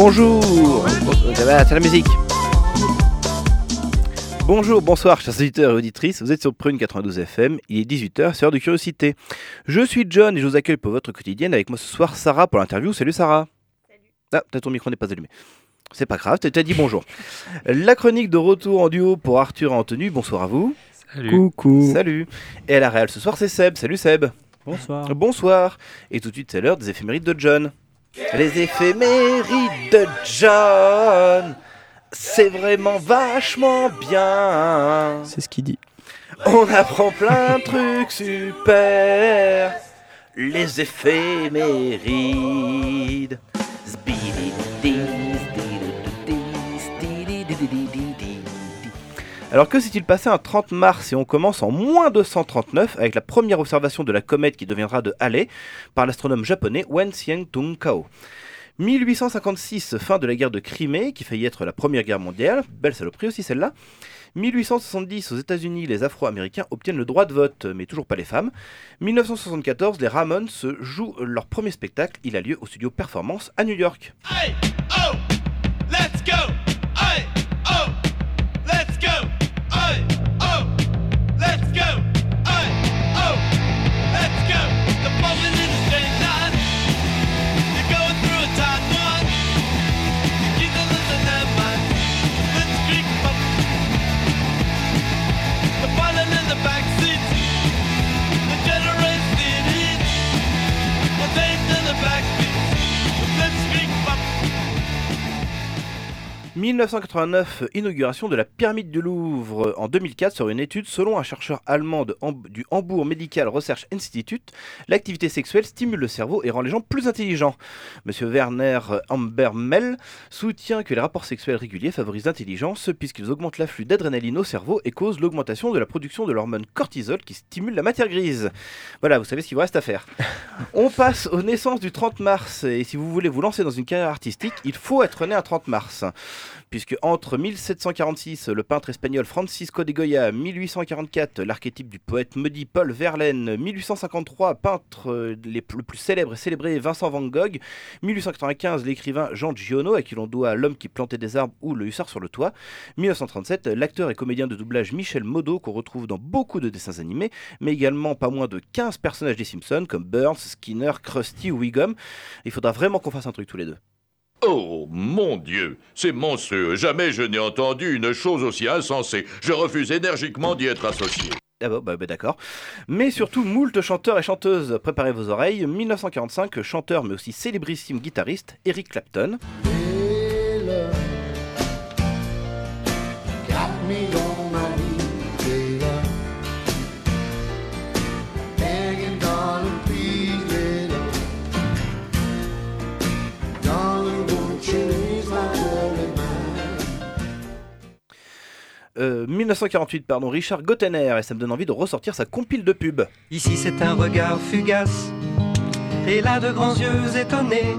Bonjour C'est la musique Bonjour, bonsoir, chers auditeurs et auditrices. Vous êtes sur Prune 92 FM. Il est 18h, c'est l'heure de curiosité. Je suis John et je vous accueille pour votre quotidienne. Avec moi ce soir, Sarah pour l'interview. Salut Sarah. Salut. Ah, peut-être ton micro n'est pas allumé. C'est pas grave, tu as dit bonjour. La chronique de retour en duo pour Arthur et Anthony. Bonsoir à vous. Salut. Coucou. Salut. Et à la réelle ce soir, c'est Seb. Salut Seb. Bonsoir. Bonsoir. Et tout de suite, c'est l'heure des éphémérides de John. Les éphémérides de John, c'est vraiment vachement bien. C'est ce qu'il dit. On apprend plein de trucs super. Les éphémérides. Alors que s'est-il passé un 30 mars et on commence en moins 239 avec la première observation de la comète qui deviendra de Halley par l'astronome japonais Wen Xiang-tung Kao 1856, fin de la guerre de Crimée, qui faillit être la première guerre mondiale, belle saloperie aussi celle-là. 1870, aux États-Unis, les Afro-Américains obtiennent le droit de vote, mais toujours pas les femmes. 1974, les Ramones jouent leur premier spectacle. Il a lieu au studio Performance à New York. 1989, inauguration de la pyramide du Louvre en 2004 sur une étude selon un chercheur allemand de du Hamburg Medical Research Institute, l'activité sexuelle stimule le cerveau et rend les gens plus intelligents. Monsieur Werner Ambermel soutient que les rapports sexuels réguliers favorisent l'intelligence puisqu'ils augmentent l'afflux d'adrénaline au cerveau et causent l'augmentation de la production de l'hormone cortisol qui stimule la matière grise. Voilà, vous savez ce qu'il vous reste à faire. On passe aux naissances du 30 mars et si vous voulez vous lancer dans une carrière artistique, il faut être né un 30 mars puisque entre 1746, le peintre espagnol Francisco de Goya, 1844, l'archétype du poète maudit Paul Verlaine, 1853, peintre le plus célèbre et célébré Vincent Van Gogh, 1895, l'écrivain Jean Giono, à qui l'on doit L'homme qui plantait des arbres ou Le hussard sur le toit, 1937, l'acteur et comédien de doublage Michel Modo, qu'on retrouve dans beaucoup de dessins animés, mais également pas moins de 15 personnages des Simpsons, comme Burns, Skinner, Krusty ou Wiggum. Il faudra vraiment qu'on fasse un truc tous les deux. Oh mon Dieu, c'est monstrueux. Jamais je n'ai entendu une chose aussi insensée. Je refuse énergiquement d'y être associé. Ah bah, bah, bah, d'accord. Mais surtout, moult chanteurs et chanteuses, préparez vos oreilles. 1945, chanteur mais aussi célébrissime guitariste, Eric Clapton. 1948, pardon, Richard Gottener, et ça me donne envie de ressortir sa compile de pub. Ici c'est un regard fugace, et là de grands yeux étonnés,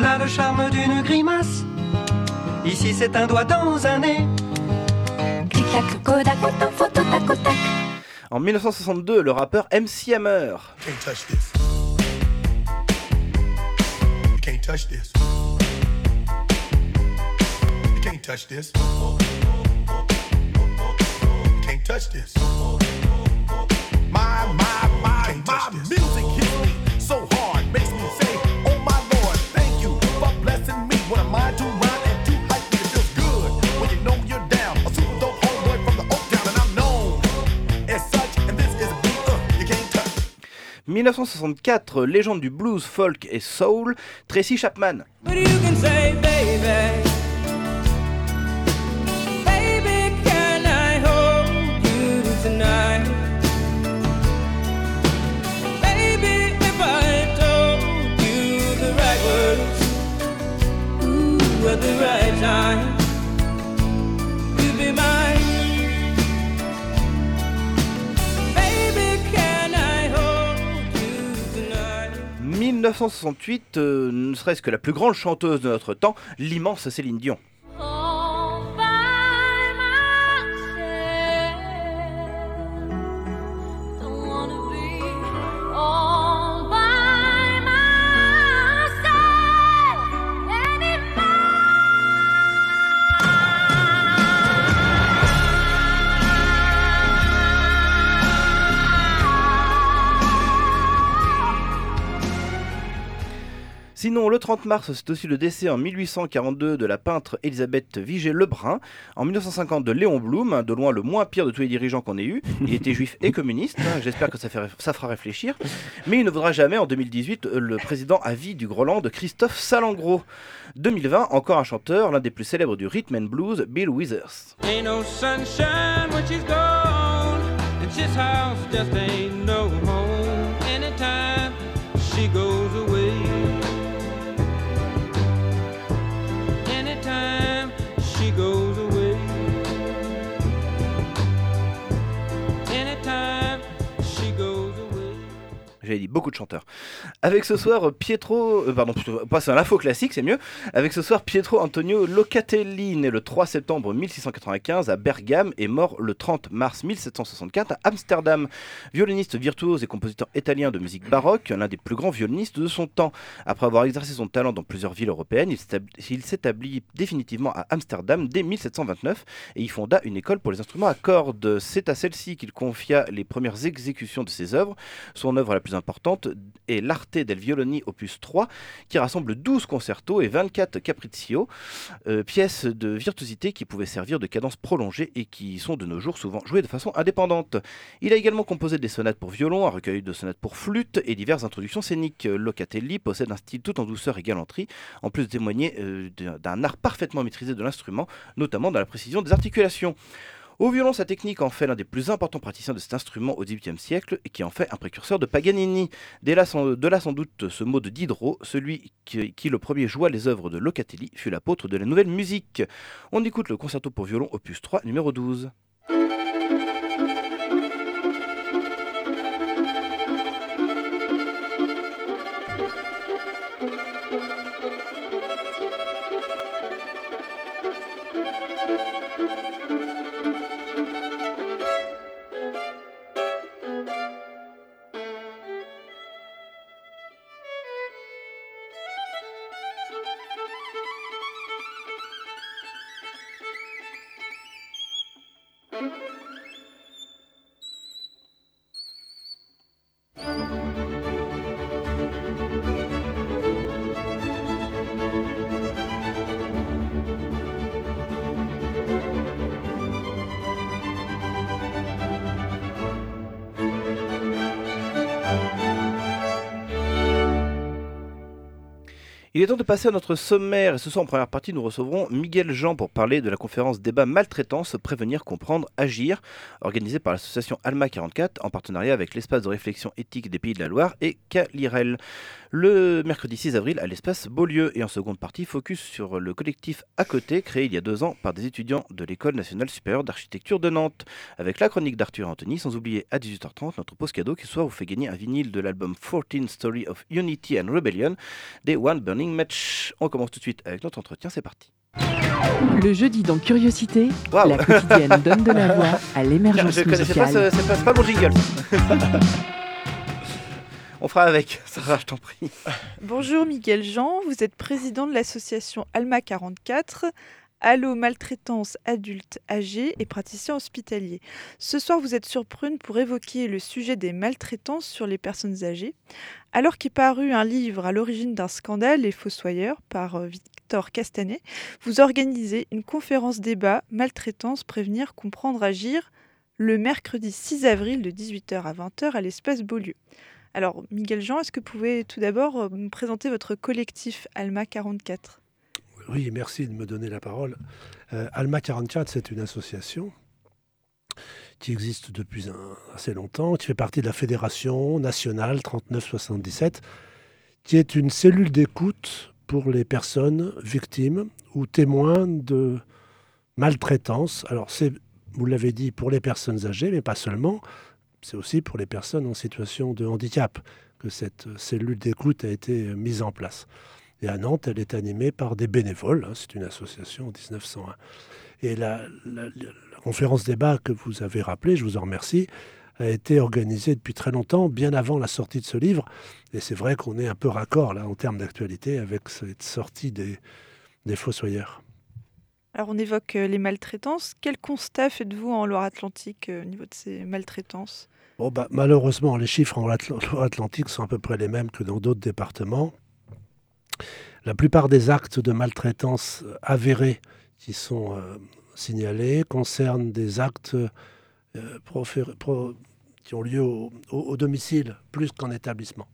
là le charme d'une grimace, ici c'est un doigt dans un nez. Clic-clac, Kodak, photo, photo, tac tac. En 1962, le rappeur MC Hammer. can't touch this. Can't touch this. Can't touch this. Touch this. My, my, my, my music hits me so hard, makes me say, Oh my Lord, thank you for blessing me. What am I to rhyme and to hype me? It feels good when you know you're down. A super dope homeboy from the Oak Town, and I'm known as such. And this is a beat uh, you can't touch. 1964, légende du blues, folk et soul, Tracy Chapman. But you can say, baby. Baby, 1968, euh, ne serait-ce que la plus grande chanteuse de notre temps, l'immense Céline Dion. Sinon, le 30 mars, c'est aussi le décès en 1842 de la peintre Elisabeth Vigée-Lebrun. En 1950, de Léon Blum, de loin le moins pire de tous les dirigeants qu'on ait eu. Il était juif et communiste. hein, J'espère que ça, fait, ça fera réfléchir. Mais il ne vaudra jamais, en 2018, euh, le président à vie du Groland, Christophe Salengro. 2020, encore un chanteur, l'un des plus célèbres du rhythm and blues, Bill Withers. Ain't no sunshine when she's gone. And this house just ain't J'avais dit beaucoup de chanteurs. Avec ce soir Pietro, euh, pardon, plutôt, pas c'est un info classique, c'est mieux. Avec ce soir Pietro Antonio Locatelli, né le 3 septembre 1695 à Bergame et mort le 30 mars 1764 à Amsterdam. Violoniste virtuose et compositeur italien de musique baroque, l'un des plus grands violonistes de son temps. Après avoir exercé son talent dans plusieurs villes européennes, il s'établit définitivement à Amsterdam dès 1729 et y fonda une école pour les instruments à cordes. C'est à celle-ci qu'il confia les premières exécutions de ses œuvres. Son œuvre la plus importante est l'Arte del Violoni opus 3 qui rassemble 12 concertos et 24 capriccio, euh, pièces de virtuosité qui pouvaient servir de cadence prolongée et qui sont de nos jours souvent jouées de façon indépendante. Il a également composé des sonates pour violon, un recueil de sonates pour flûte et diverses introductions scéniques. Locatelli possède un style tout en douceur et galanterie, en plus de témoigner euh, d'un art parfaitement maîtrisé de l'instrument, notamment dans la précision des articulations. Au violon, sa technique en fait l'un des plus importants praticiens de cet instrument au XVIIIe siècle et qui en fait un précurseur de Paganini. De là sans doute ce mot de Diderot, celui qui, qui le premier joua les œuvres de Locatelli fut l'apôtre de la nouvelle musique. On écoute le concerto pour violon opus 3 numéro 12. Il est temps de passer à notre sommaire. Et ce soir en première partie nous recevrons Miguel Jean pour parler de la conférence débat maltraitance, prévenir, comprendre, agir, organisée par l'association Alma 44 en partenariat avec l'espace de réflexion éthique des Pays de la Loire et Calirel. Le mercredi 6 avril à l'espace Beaulieu. Et en seconde partie focus sur le collectif à côté créé il y a deux ans par des étudiants de l'école nationale supérieure d'architecture de Nantes. Avec la chronique d'Arthur Anthony sans oublier à 18h30 notre pause cadeau qui ce soir vous fait gagner un vinyle de l'album 14 Story of Unity and Rebellion des One Burning Match. On commence tout de suite avec notre entretien, c'est parti. Le jeudi dans Curiosité, la quotidienne donne de la voix à l'émergence je connaissais pas, musicale. c'est pas mon jingle. On fera avec, Sarah, je t'en prie. Bonjour Miguel Jean, vous êtes président de l'association Alma 44, Allo Maltraitance Adulte Âgés et praticien hospitalier. Ce soir, vous êtes sur Prune pour évoquer le sujet des maltraitances sur les personnes âgées. Alors qu'est paru un livre à l'origine d'un scandale, Les Fossoyeurs, par euh, Victor Castanet, vous organisez une conférence débat Maltraitance, prévenir, comprendre, agir le mercredi 6 avril de 18h à 20h à l'espace Beaulieu. Alors, Miguel Jean, est-ce que vous pouvez tout d'abord euh, me présenter votre collectif Alma 44 Oui, merci de me donner la parole. Euh, Alma 44, c'est une association qui existe depuis assez longtemps, qui fait partie de la Fédération nationale 3977, qui est une cellule d'écoute pour les personnes victimes ou témoins de maltraitance. Alors, c'est, vous l'avez dit, pour les personnes âgées, mais pas seulement, c'est aussi pour les personnes en situation de handicap. que cette cellule d'écoute a été mise en place. Et à Nantes, elle est animée par des bénévoles. hein, c'est une association en 1901. Et la, la- la conférence débat que vous avez rappelée, je vous en remercie, a été organisée depuis très longtemps, bien avant la sortie de ce livre. Et c'est vrai qu'on est un peu raccord là en termes d'actualité avec cette sortie des, des Fossoyeurs. Alors on évoque euh, les maltraitances. Quel constat faites-vous en Loire-Atlantique euh, au niveau de ces maltraitances? Bon, bah, malheureusement, les chiffres en Atl- Atlantique sont à peu près les mêmes que dans d'autres départements. La plupart des actes de maltraitance avérés qui sont euh, signalés concernent des actes euh, qui ont lieu au, domicile plus qu'en établissement.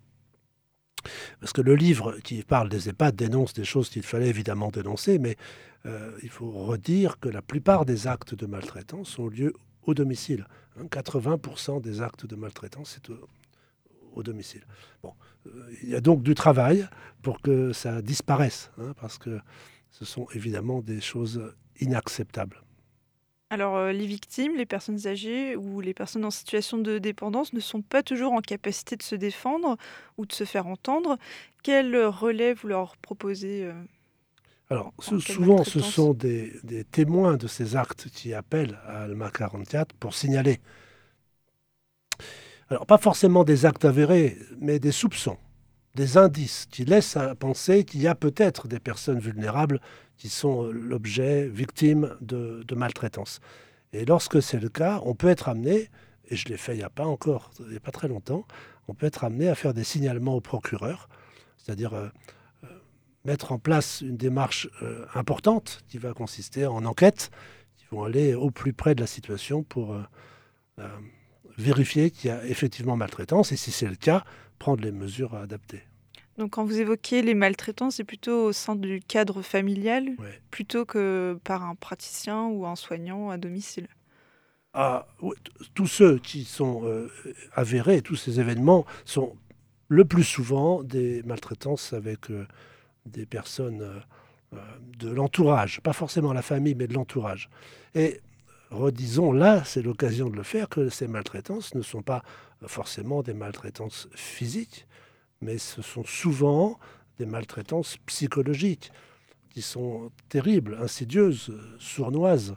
Parce que le livre qui parle des EHPAD dénonce des choses qu'il fallait évidemment dénoncer, mais euh, il faut redire que la plupart des actes de maltraitance ont lieu au domicile. Hein, 80% des actes de maltraitance, c'est au, au domicile. Bon, il y a donc du travail pour que ça disparaisse, hein, parce que ce sont évidemment des choses inacceptables. Alors euh, les victimes, les personnes âgées ou les personnes en situation de dépendance ne sont pas toujours en capacité de se défendre ou de se faire entendre. Quel relais vous leur proposez euh Alors, souvent, ce sont des, des témoins de ces actes qui appellent à Alma 44 pour signaler. Alors, pas forcément des actes avérés, mais des soupçons, des indices qui laissent à penser qu'il y a peut-être des personnes vulnérables qui sont euh, l'objet, victimes de, maltraitance. Et lorsque c'est le cas, on peut être amené, et je l'ai fait il n'y a pas encore, il n'y a pas très longtemps, on peut être amené à faire des signalements au procureur, c'est-à-dire euh, euh, mettre en place une démarche importante qui va consister en enquête, qui vont aller au plus près de la situation pour vérifier qu'il y a effectivement maltraitance, et si c'est le cas, prendre les mesures adaptées. Donc quand vous évoquez les maltraitances, c'est plutôt au sein du cadre familial Ouais. plutôt que par un praticien ou un soignant à domicile? Ah, oui, tous ceux qui sont euh, avérés, tous ces événements sont le plus souvent des maltraitances avec euh, des personnes euh, de l'entourage, pas forcément la famille, mais de l'entourage. Et redisons là, c'est l'occasion de le faire, que ces maltraitances ne sont pas forcément des maltraitances physiques, mais ce sont souvent des maltraitances psychologiques qui sont terribles, insidieuses, sournoises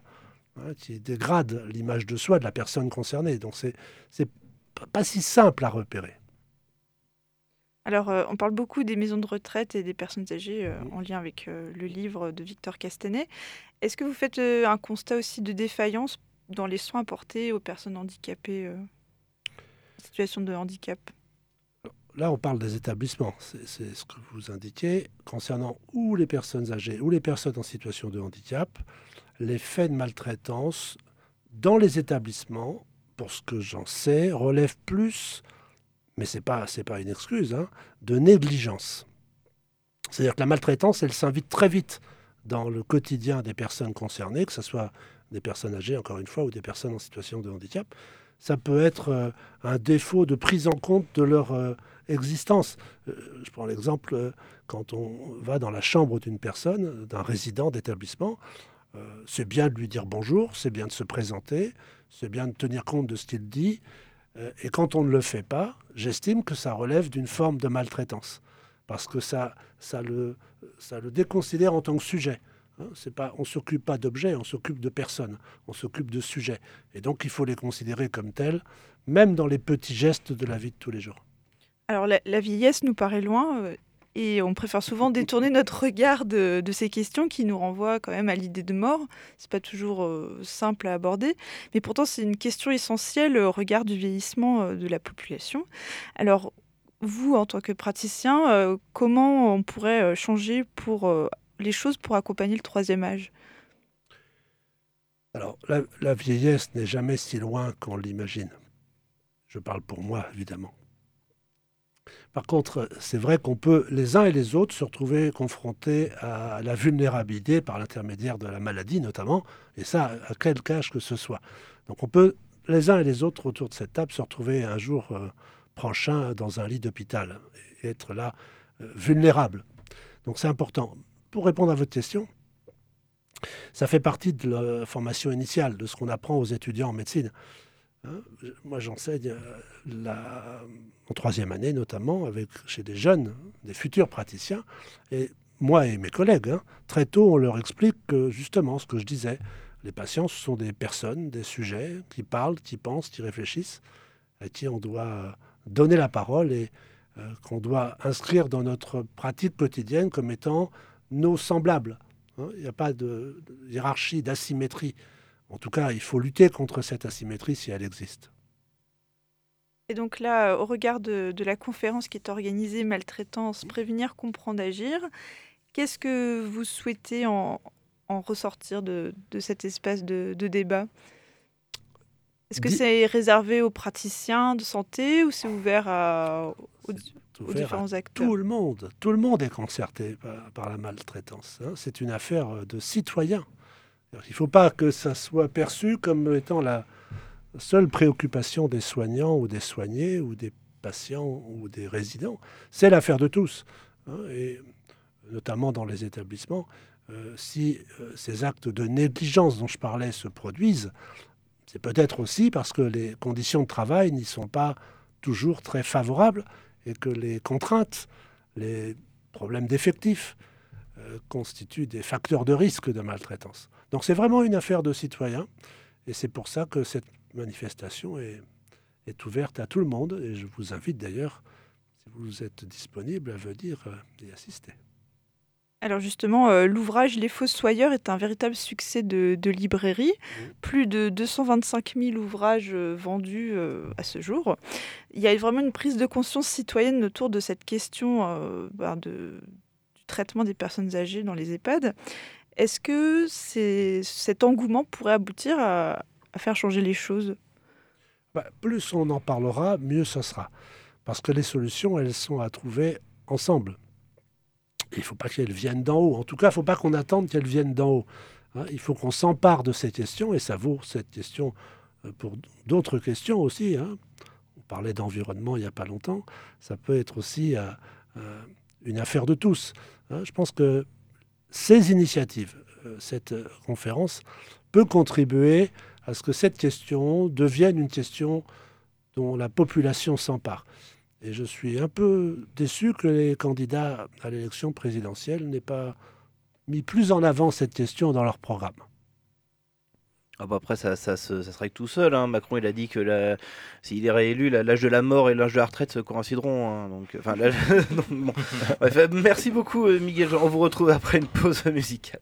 hein, qui dégrade l'image de soi de la personne concernée. Donc c'est pas si simple à repérer. Alors euh, on parle beaucoup des maisons de retraite et des personnes âgées euh, en lien avec euh, le livre de Victor Castanet. Est-ce que vous faites un constat aussi de défaillance dans les soins apportés aux personnes handicapées situation de handicap? Là, on parle des établissements. C'est ce que vous indiquiez. Concernant ou les personnes âgées ou les personnes en situation de handicap, les faits de maltraitance dans les établissements, pour ce que j'en sais, relèvent plus, mais ce n'est pas, pas une excuse, hein, de négligence. C'est-à-dire que la maltraitance, elle s'invite très vite dans le quotidien des personnes concernées, que ce soit des personnes âgées, encore une fois, ou des personnes en situation de handicap. Ça peut être euh, un défaut de prise en compte de leur euh, existence. Euh, je prends l'exemple, quand on va dans la chambre d'une personne, d'un résident d'établissement, c'est bien de lui dire bonjour, c'est bien de se présenter, c'est bien de tenir compte de ce qu'il dit. Euh, et quand on ne le fait pas, j'estime que ça relève d'une forme de maltraitance. Parce que ça, ça, le, ça le déconsidère en tant que sujet. Hein, pas, on ne s'occupe pas d'objets, on s'occupe de personnes, on s'occupe de sujets. Et donc il faut les considérer comme tels, même dans les petits gestes de la vie de tous les jours. Alors la, la vieillesse nous paraît loin euh, et on préfère souvent détourner notre regard de, ces questions qui nous renvoient quand même à l'idée de mort. C'est pas toujours euh, simple à aborder, mais pourtant c'est une question essentielle au regard du vieillissement euh, de la population. Alors vous, en tant que praticien, euh, comment on pourrait changer pour les choses pour accompagner le troisième âge? Alors, la, la vieillesse n'est jamais si loin qu'on l'imagine. Je parle pour moi, évidemment. Par contre, c'est vrai qu'on peut, les uns et les autres, se retrouver confrontés à la vulnérabilité par l'intermédiaire de la maladie, notamment, et ça, à quel âge que ce soit. Donc, on peut, les uns et les autres, autour de cette table, se retrouver un jour euh, prochain dans un lit d'hôpital et être là euh, vulnérable. Donc, c'est important. Pour répondre à votre question, ça fait partie de la formation initiale, de ce qu'on apprend aux étudiants en médecine. Hein. Moi, j'enseigne euh, la- en troisième année, notamment, avec, chez des jeunes, des futurs praticiens. Et moi et mes collègues, hein, très tôt, on leur explique que, justement, ce que je disais, les patients, ce sont des personnes, des sujets qui parlent, qui pensent, qui réfléchissent, à qui on doit donner la parole et euh, qu'on doit inscrire dans notre pratique quotidienne comme étant nos semblables. hein. Il n'y a pas de hiérarchie, d'asymétrie. En tout cas, il faut lutter contre cette asymétrie si elle existe. Et donc là, euh, au regard de, de la conférence qui est organisée Maltraitance, prévenir, comprendre, agir, qu'est-ce que vous souhaitez en, en ressortir de, de cet espace de, de débat? Est-ce que c'est réservé aux praticiens de santé ou c'est ouvert à, aux, aux ouvert à différents acteurs? Tout le monde, tout le monde est concerté par, par la maltraitance. hein. C'est une affaire de citoyens. Il ne faut pas que ça soit perçu comme étant la seule préoccupation des soignants ou des soignés ou des patients ou des résidents. C'est l'affaire de tous. hein. Et notamment dans les établissements, euh, si euh, ces actes de négligence dont je parlais se produisent, c'est peut-être aussi parce que les conditions de travail n'y sont pas toujours très favorables et que les contraintes, les problèmes d'effectifs euh, constituent des facteurs de risque de maltraitance. Donc c'est vraiment une affaire de citoyens et c'est pour ça que cette manifestation est, est ouverte à tout le monde et je vous invite d'ailleurs, si vous êtes disponible, à venir euh, y assister. Alors justement, euh, l'ouvrage Les Fossoyeurs est un véritable succès de, de librairie. Plus de 225 000 ouvrages euh, vendus euh, à ce jour. Il y a vraiment une prise de conscience citoyenne autour de cette question ben, de- du traitement des personnes âgées dans les EHPAD. Est-ce que cet engouement pourrait aboutir à, à faire changer les choses? Bah, plus on en parlera, mieux ce sera. Parce que les solutions, elles sont à trouver ensemble. Il ne faut pas qu'elles viennent d'en haut. En tout cas, il ne faut pas qu'on attende qu'elles viennent d'en haut. hein. il faut qu'on s'empare de ces questions, et ça vaut cette question euh, pour d'autres questions aussi. hein. On parlait d'environnement il n'y a pas longtemps. Ça peut être aussi euh, euh, une affaire de tous. hein. Je pense que ces initiatives, euh, cette euh, conférence, peut contribuer à ce que cette question devienne une question dont la population s'empare. Et je suis un peu déçu que les candidats à l'élection présidentielle n'aient pas mis plus en avant cette question dans leur programme. Ah bah après, ça, ça, se- règle tout seul. hein. Macron, il a dit que la- s'il est réélu, l'âge de la mort et l'âge de la retraite se coïncideront. hein. Donc, enfin, euh, merci beaucoup, euh, Miguel. On vous retrouve après une pause musicale.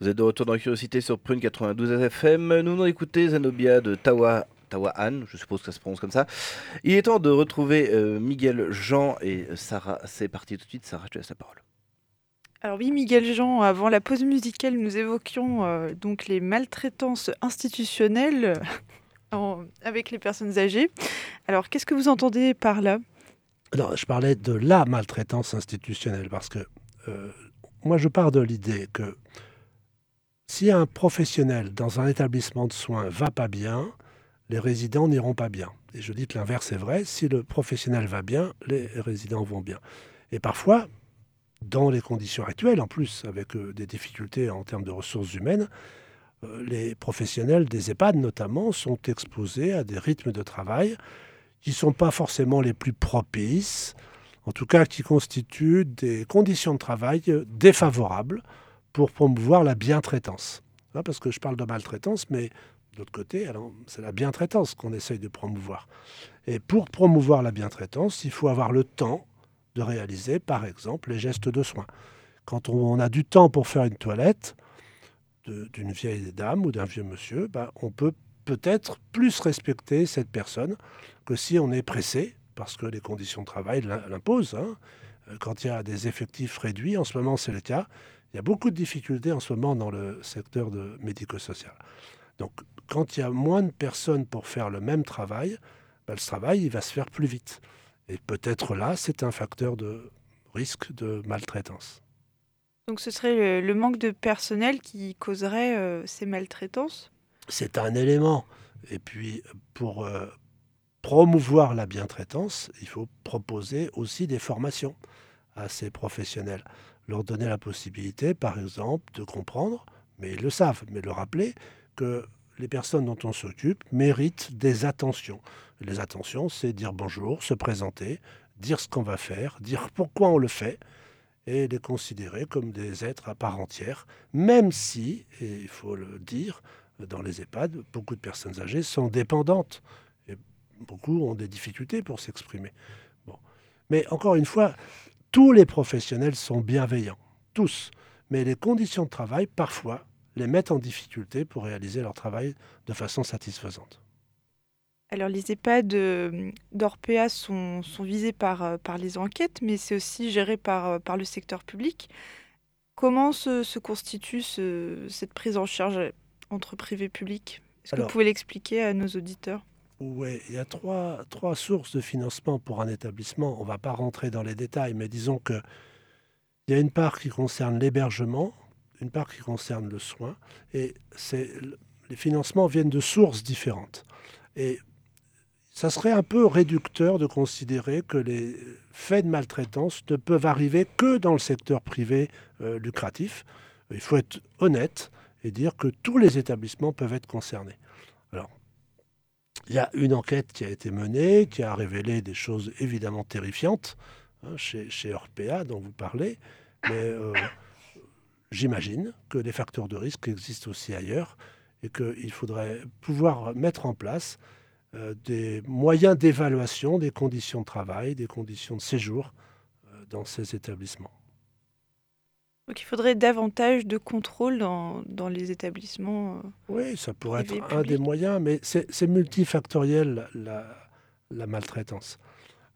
Vous êtes de retour dans Curiosité sur Prune 92 FM. Nous venons d'écouter Zenobia de Tawa. Tawa Han, je suppose que ça se prononce comme ça. Il est temps de retrouver euh, Miguel, Jean et Sarah. C'est parti tout de suite. Sarah, je te laisse la parole. Alors oui, Miguel Jean, avant la pause musicale, nous évoquions euh, donc les maltraitances institutionnelles en- avec les personnes âgées. Alors qu'est-ce que vous entendez par là? Non, je parlais de la maltraitance institutionnelle parce que euh, moi je pars de l'idée que si un professionnel dans un établissement de soins va pas bien, les résidents n'iront pas bien. Et je dis que l'inverse est vrai, si le professionnel va bien, les résidents vont bien. Et parfois, dans les conditions actuelles, en plus, avec euh, des difficultés en termes de ressources humaines, euh, les professionnels des EHPAD notamment sont exposés à des rythmes de travail qui ne sont pas forcément les plus propices, en tout cas qui constituent des conditions de travail défavorables pour promouvoir la bientraitance. Parce que je parle de maltraitance, mais de l'autre côté, c'est la bientraitance qu'on essaye de promouvoir. Et pour promouvoir la bientraitance, il faut avoir le temps de réaliser, par exemple, les gestes de soins. Quand on a du temps pour faire une toilette d'une vieille dame ou d'un vieux monsieur, ben, on peut peut-être plus respecter cette personne que si on est pressé, parce que les conditions de travail l'im- l'imposent. hein. Euh, Quand il y a des effectifs réduits, en ce moment c'est le cas, il y a beaucoup de difficultés en ce moment dans le secteur de médico-social. Donc quand il y a moins de personnes pour faire le même travail, ben, le travail il va se faire plus vite. Et peut-être là, c'est un facteur de risque de maltraitance. Donc ce serait le, le manque de personnel qui causerait euh, ces maltraitances? C'est un élément. Et puis, pour euh, promouvoir la bientraitance, il faut proposer aussi des formations à ces professionnels. Leur donner la possibilité, par exemple, de comprendre, mais ils le savent, mais le rappeler, que les personnes dont on s'occupe méritent des attentions. Les attentions, c'est dire bonjour, se présenter, dire ce qu'on va faire, dire pourquoi on le fait, et les considérer comme des êtres à part entière, même si, et il faut le dire, dans les EHPAD, beaucoup de personnes âgées sont dépendantes. Et beaucoup ont des difficultés pour s'exprimer. Bon. Mais encore une fois, tous les professionnels sont bienveillants, tous. Mais les conditions de travail, parfois, les mettent en difficulté pour réaliser leur travail de façon satisfaisante. Alors les EHPAD euh, d'Orpea sont, sont visés par, euh, par les enquêtes, mais c'est aussi géré par, euh, par le secteur public. Comment se, se constitue ce- cette prise en charge entre privé et public? Est-ce que vous pouvez l'expliquer à nos auditeurs? Oui, il y a trois, sources de financement pour un établissement. On ne va pas rentrer dans les détails, mais disons que il y a une part qui concerne l'hébergement, une part qui concerne le soin, et les financements viennent de sources différentes. Et ça serait un peu réducteur de considérer que les faits de maltraitance ne peuvent arriver que dans le secteur privé euh, lucratif. Il faut être honnête et dire que tous les établissements peuvent être concernés. Il y a une enquête qui a été menée, qui a révélé des choses évidemment terrifiantes hein, chez, Orpea, dont vous parlez, mais euh, j'imagine que des facteurs de risque existent aussi ailleurs et qu'il faudrait pouvoir mettre en place euh, des moyens d'évaluation des conditions de travail, des conditions de séjour euh, dans ces établissements. Donc il faudrait davantage de contrôle dans, dans les établissements. euh. Oui, ça pourrait être un des moyens, mais c'est multifactoriel la, la maltraitance.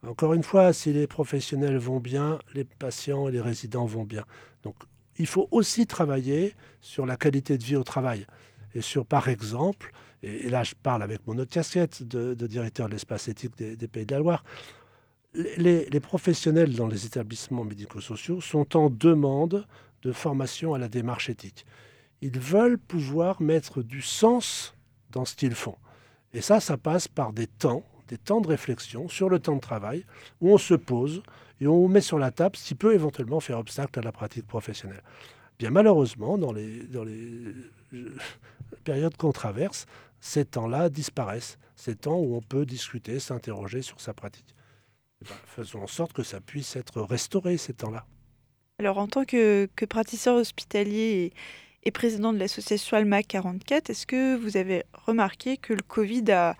Encore une fois, si les professionnels vont bien, les patients et les résidents vont bien. Donc il faut aussi travailler sur la qualité de vie au travail. Et sur, par exemple, et, et là je parle avec mon autre casquette de, de directeur de l'espace éthique des, des Pays de la Loire, les, les professionnels dans les établissements médico-sociaux sont en demande de formation à la démarche éthique. Ils veulent pouvoir mettre du sens dans ce qu'ils font. Et ça, ça passe par des temps, des temps de réflexion sur le temps de travail, où on se pose et on met sur la table ce qui peut éventuellement faire obstacle à la pratique professionnelle. Bien malheureusement, dans les, dans euh, périodes qu'on traverse, ces temps-là disparaissent. Ces temps où on peut discuter, s'interroger sur sa pratique. Eh ben, faisons en sorte que ça puisse être restauré, ces temps-là. Alors en tant que, que praticien hospitalier et, et président de l'association Alma 44, est-ce que vous avez remarqué que le Covid a-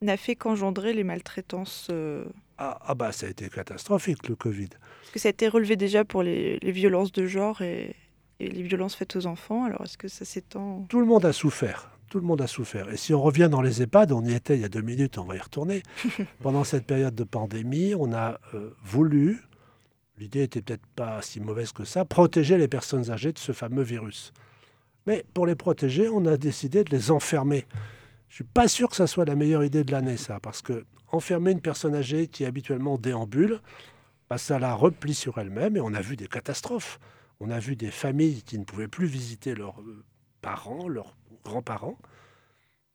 n'a fait qu'engendrer les maltraitances euh, Ah, ah bah ça a été catastrophique, le Covid. Parce que ça a été relevé déjà pour les, les violences de genre et, et et les violences faites aux enfants? Alors est-ce que ça s'étend? Tout le monde a souffert. Tout le monde a souffert. Et si on revient dans les EHPAD, on y était il y a deux minutes, on va y retourner. Pendant cette période de pandémie, on a euh, voulu, l'idée était peut-être pas si mauvaise que ça, protéger les personnes âgées de ce fameux virus. Mais pour les protéger, on a décidé de les enfermer. Je suis pas sûr que ça soit la meilleure idée de l'année, ça, parce que enfermer une personne âgée qui habituellement déambule, bah, ça la replie sur elle-même et on a vu des catastrophes. On a vu des familles qui ne pouvaient plus visiter leurs euh, parents, leurs grands-parents.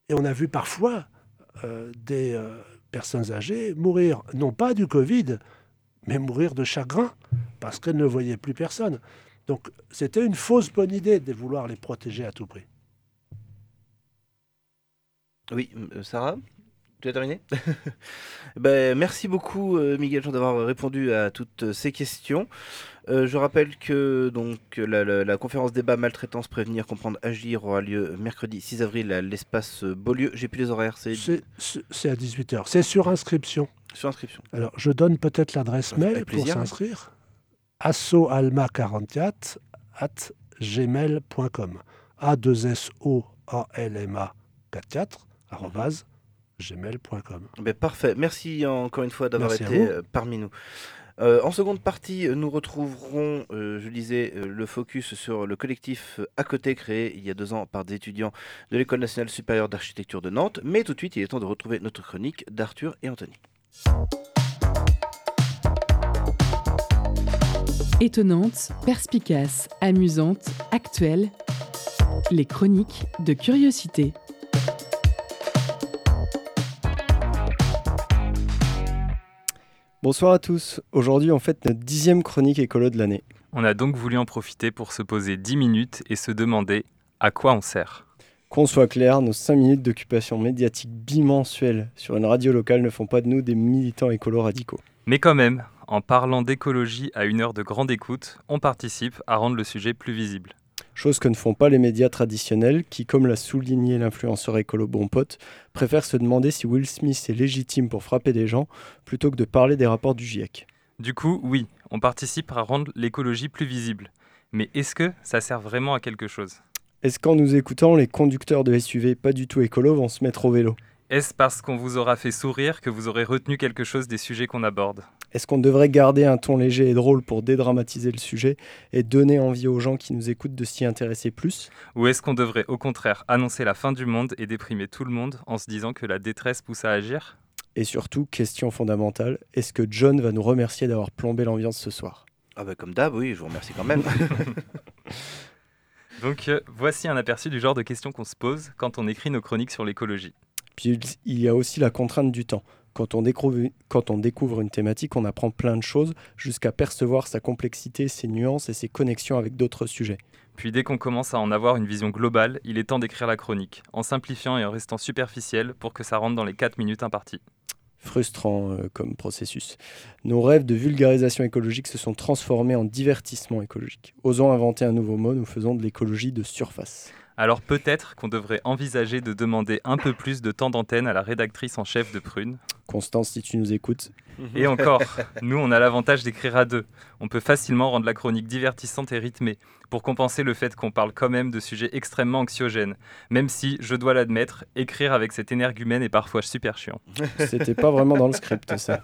Et on a vu parfois euh, des euh, personnes âgées mourir, non pas du Covid, mais mourir de chagrin, parce qu'elles ne voyaient plus personne. Donc c'était une fausse bonne idée de vouloir les protéger à tout prix. Oui, euh, Sarah tu as terminé? Ben, Merci beaucoup euh, Miguel Jean d'avoir répondu à toutes ces questions. Euh, je rappelle que donc la, la- la conférence débat maltraitance prévenir comprendre agir aura lieu mercredi 6 avril à l'espace Beaulieu. J'ai plus les horaires, c'est C'est à 18h. C'est sur inscription. sur inscription. Alors, je donne peut-être l'adresse mail pour s'inscrire. assoalma44 at gmail.com. A2SO-A-L-M-A 44 arrobase gmail.com. Ben, parfait. Merci encore une fois d'avoir été euh, parmi nous. Euh, en seconde partie, euh, nous retrouverons, euh, je disais, le focus sur le collectif à côté créé il y a deux ans par des étudiants de l'École nationale supérieure d'architecture de Nantes. Mais tout de suite, il est temps de retrouver notre chronique d'Arthur et Anthony. Étonnante, perspicace, amusante, actuelle. Les chroniques de curiosité. Bonsoir à tous. Aujourd'hui, on fête notre dixième chronique écolo de l'année. On a donc voulu en profiter pour se poser 10 minutes et se demander à quoi on sert. Qu'on soit clair, nos 5 minutes d'occupation médiatique bimensuelle sur une radio locale ne font pas de nous des militants écolos radicaux. Mais quand même, en parlant d'écologie à une heure de grande écoute, on participe à rendre le sujet plus visible. Chose que ne font pas les médias traditionnels qui, comme l'a souligné l'influenceur écolo Bon Pote, préfèrent se demander si Will Smith est légitime pour frapper des gens plutôt que de parler des rapports du GIEC. Du coup, oui, on participe à rendre l'écologie plus visible. Mais est-ce que ça sert vraiment à quelque chose? Est-ce qu'en nous écoutant, les conducteurs de SUV pas du tout écolos vont se mettre au vélo? Est-ce parce qu'on vous aura fait sourire que vous aurez retenu quelque chose des sujets qu'on aborde? Est-ce qu'on devrait garder un ton léger et drôle pour dédramatiser le sujet et donner envie aux gens qui nous écoutent de s'y intéresser plus? Ou est-ce qu'on devrait au contraire annoncer la fin du monde et déprimer tout le monde en se disant que la détresse pousse à agir? Et surtout, question fondamentale, est-ce que John va nous remercier d'avoir plombé l'ambiance ce soir? Ah bah comme d'hab, oui, je vous remercie quand même. Donc euh, voici un aperçu du genre de questions qu'on se pose quand on écrit nos chroniques sur l'écologie. Puis il y a aussi la contrainte du temps. Quand on, découvre, quand on découvre une thématique, on apprend plein de choses jusqu'à percevoir sa complexité, ses nuances et ses connexions avec d'autres sujets. Puis dès qu'on commence à en avoir une vision globale, il est temps d'écrire la chronique, en simplifiant et en restant superficiel pour que ça rentre dans les 4 minutes imparties. Frustrant euh, comme processus. Nos rêves de vulgarisation écologique se sont transformés en divertissement écologique. Osons inventer un nouveau mot, nous faisons de l'écologie de surface. Alors peut-être qu'on devrait envisager de demander un peu plus de temps d'antenne à la rédactrice en chef de Prune. Constance, si tu nous écoutes. Et encore, nous on a l'avantage d'écrire à deux. On peut facilement rendre la chronique divertissante et rythmée, pour compenser le fait qu'on parle quand même de sujets extrêmement anxiogènes, même si, je dois l'admettre, écrire avec cet énergumène est parfois super chiant. C'était pas vraiment dans le script, ça.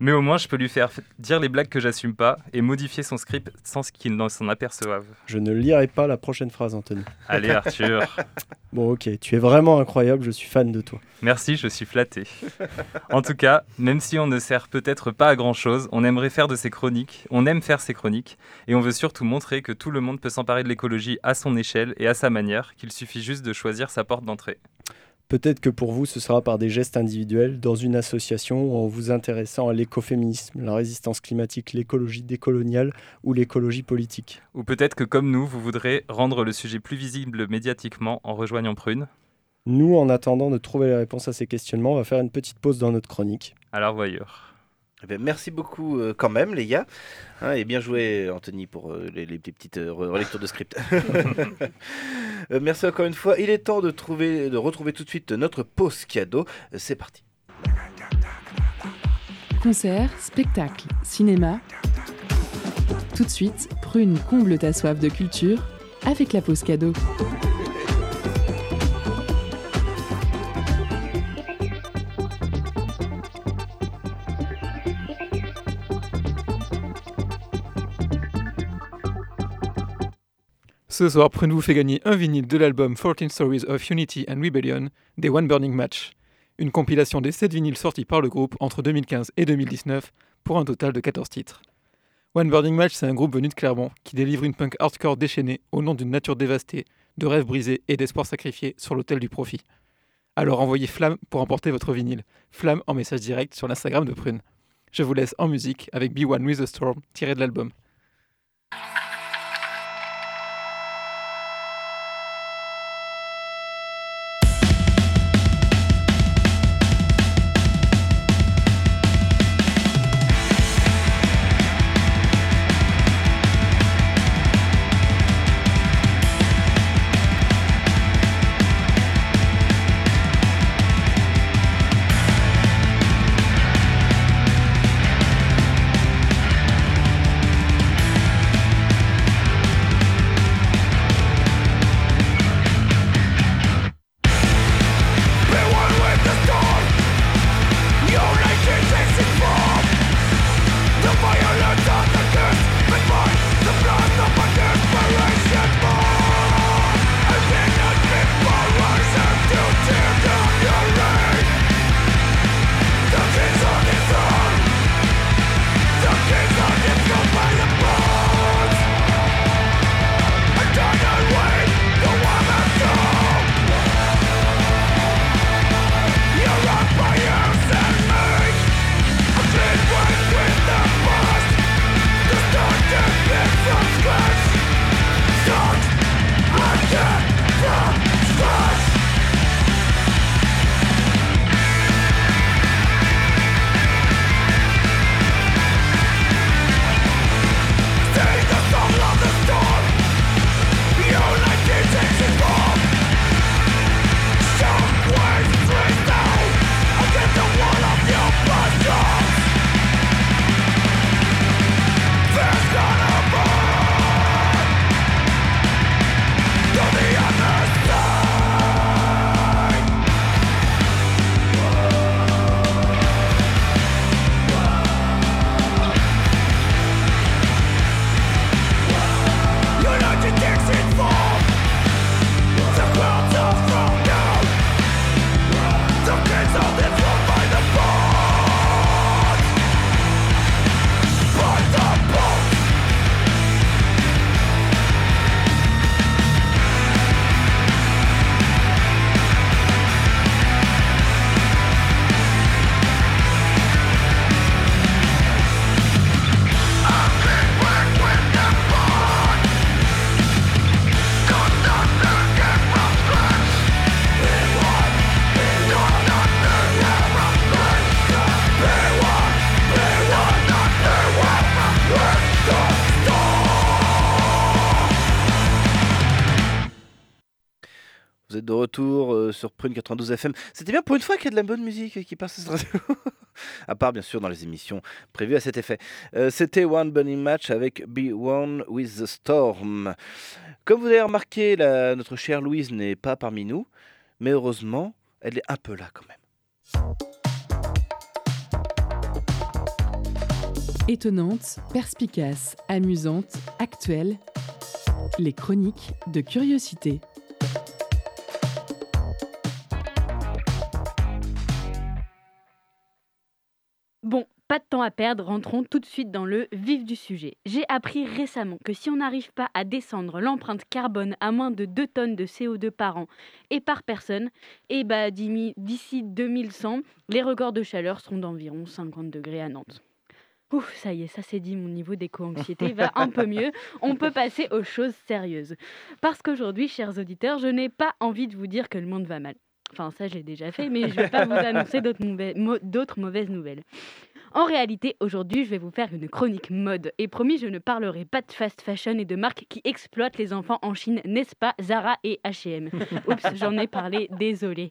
Mais au moins je peux lui faire dire les blagues que j'assume pas et modifier son script sans qu'il n'en s'en aperçoive. Je ne lirai pas la prochaine phrase, Anthony. Allez Arthur, Bon, ok, tu es vraiment incroyable, je suis fan de toi. merci, je suis flatté. En tout cas, même si on ne sert peut-être pas à grand chose, on aimerait faire de ces chroniques, on aime faire ces chroniques, et on veut surtout montrer que tout le monde peut s'emparer de l'écologie à son échelle et à sa manière, qu'il suffit juste de choisir sa porte d'entrée. Peut-être que pour vous, ce sera par des gestes individuels, dans une association ou en vous intéressant à l'écoféminisme, la résistance climatique, l'écologie décoloniale ou l'écologie politique. Ou peut-être que comme nous, vous voudrez rendre le sujet plus visible médiatiquement en rejoignant Prune. Nous, en attendant de trouver les réponses à ces questionnements, on va faire une petite pause dans notre chronique. Alors voyeur. Eh bien, merci beaucoup euh, quand même, les gars. Hein, et bien joué, Anthony, pour euh, les, les petites euh, re- relectures de script. Euh, merci encore une fois. Il est temps de, trouver, de retrouver tout de suite notre pause cadeau. Euh, C'est parti. Concerts, spectacles, cinéma. Tout de suite, Prune Prune comble ta soif de culture avec la pause cadeau. Ce soir, Prune vous fait gagner un vinyle de l'album 14 Stories of Unity and Rebellion des One Burning Match, une compilation des 7 vinyles sortis par le groupe entre 2015 et 2019 pour un total de 14 titres. One Burning Match, c'est un groupe venu de Clermont qui délivre une punk hardcore déchaînée au nom d'une nature dévastée, de rêves brisés et d'espoirs sacrifiés sur l'autel du profit. Alors envoyez Flamme pour emporter votre vinyle. Flamme en message direct sur l'Instagram de Prune. Je vous laisse en musique avec Be One with the Storm tiré de l'album. Prune 92 FM. C'était bien pour une fois qu'il y a de la bonne musique qui passe à cette radio. à part bien sûr dans les émissions prévues à cet effet. Euh, C'était One Burning Match avec Be One with the Storm. Comme vous avez remarqué, notre chère Louise n'est pas parmi nous, mais heureusement, elle est un peu là quand même. Étonnante, perspicace, amusante, actuelle. Les chroniques de curiosité. Bon, pas de temps à perdre, rentrons tout de suite dans le vif du sujet. J'ai appris récemment que si on n'arrive pas à descendre l'empreinte carbone à moins de 2 tonnes de CO2 par an et par personne, et bah d'ici d'ici 2100, les records de chaleur seront d'environ 50 degrés à Nantes. Ouf, ça y est, ça c'est dit, mon niveau d'éco-anxiété va un peu mieux. On peut passer aux choses sérieuses. Parce qu'aujourd'hui, chers auditeurs, je n'ai pas envie de vous dire que le monde va mal. Enfin, ça, je l'ai déjà fait, mais je ne vais pas vous annoncer d'autres mauvaises nouvelles. En réalité, aujourd'hui, je vais vous faire une chronique mode. Et promis, je ne parlerai pas de fast fashion et de marques qui exploitent les enfants en Chine, n'est-ce pas Zara et H&M. Oups, j'en ai parlé, désolé.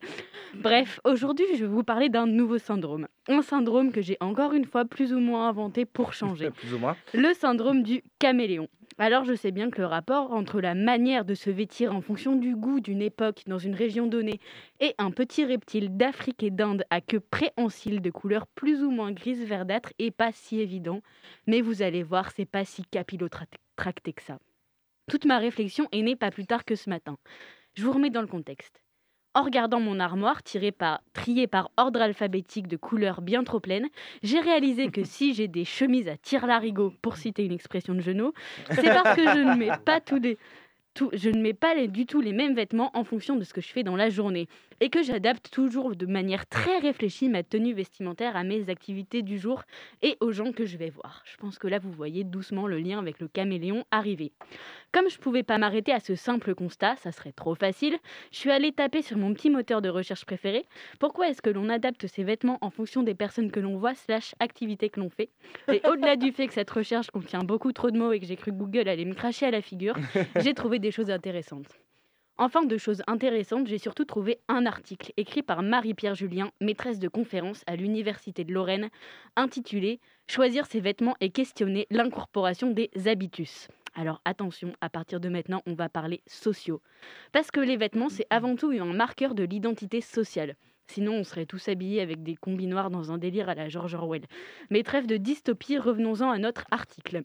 Bref, aujourd'hui, je vais vous parler d'un nouveau syndrome. Un syndrome que j'ai encore une fois plus ou moins inventé pour changer. Plus ou moins. Le syndrome du caméléon. Alors je sais bien que le rapport entre la manière de se vêtir en fonction du goût d'une époque dans une région donnée et un petit reptile d'Afrique et d'Inde à queue préhensile de couleur plus ou moins grise verdâtre est pas si évident, mais vous allez voir, c'est pas si capillotracté que ça. Toute ma réflexion est née pas plus tard que ce matin. Je vous remets dans le contexte. En regardant mon armoire tirée par, triée par ordre alphabétique de couleurs bien trop pleines, j'ai réalisé que si j'ai des chemises à tire-larigot, pour citer une expression de Genot, c'est parce que je ne mets pas tous les- tout- je ne mets pas les- du tout les mêmes vêtements en fonction de ce que je fais dans la journée et que j'adapte toujours de manière très réfléchie ma tenue vestimentaire à mes activités du jour et aux gens que je vais voir. Je pense que là, vous voyez doucement le lien avec le caméléon arriver. Comme je pouvais pas m'arrêter à ce simple constat, ça serait trop facile, je suis allée taper sur mon petit moteur de recherche préféré. Pourquoi est-ce que l'on adapte ses vêtements en fonction des personnes que l'on voit slash activités que l'on fait? Et au-delà du fait que cette recherche contient beaucoup trop de mots et que j'ai cru que Google allait me cracher à la figure, j'ai trouvé des choses intéressantes. Enfin, de choses intéressantes, j'ai surtout trouvé un article écrit par Marie-Pierre Julien, maîtresse de conférence à l'Université de Lorraine, intitulé Choisir ses vêtements et questionner l'incorporation des habitus. Alors attention, à partir de maintenant, on va parler sociaux. Parce que les vêtements, c'est avant tout un marqueur de l'identité sociale. Sinon, on serait tous habillés avec des combis noirs dans un délire à la George Orwell. Mais trêve de dystopie, revenons-en à notre article.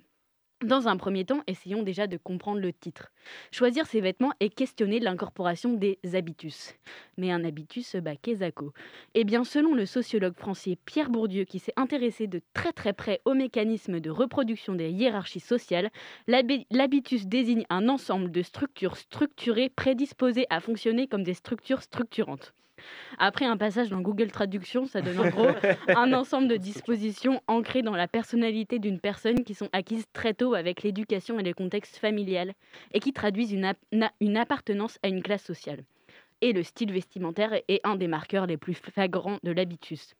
Dans un premier temps, essayons déjà de comprendre le titre. Choisir ses vêtements et questionner l'incorporation des habitus. Mais un habitus, bah, qu'est-ce Eh bien, selon le sociologue français Pierre Bourdieu, qui s'est intéressé de très très près aux mécanismes de reproduction des hiérarchies sociales, l'habi- l'habitus désigne un ensemble de structures structurées prédisposées à fonctionner comme des structures structurantes. Après un passage dans Google Traduction, ça donne en gros un ensemble de dispositions ancrées dans la personnalité d'une personne qui sont acquises très tôt avec l'éducation et le contexte familial et qui traduisent une, ap- na- une appartenance à une classe sociale. Et le style vestimentaire est un des marqueurs les plus flagrants de l'habitus.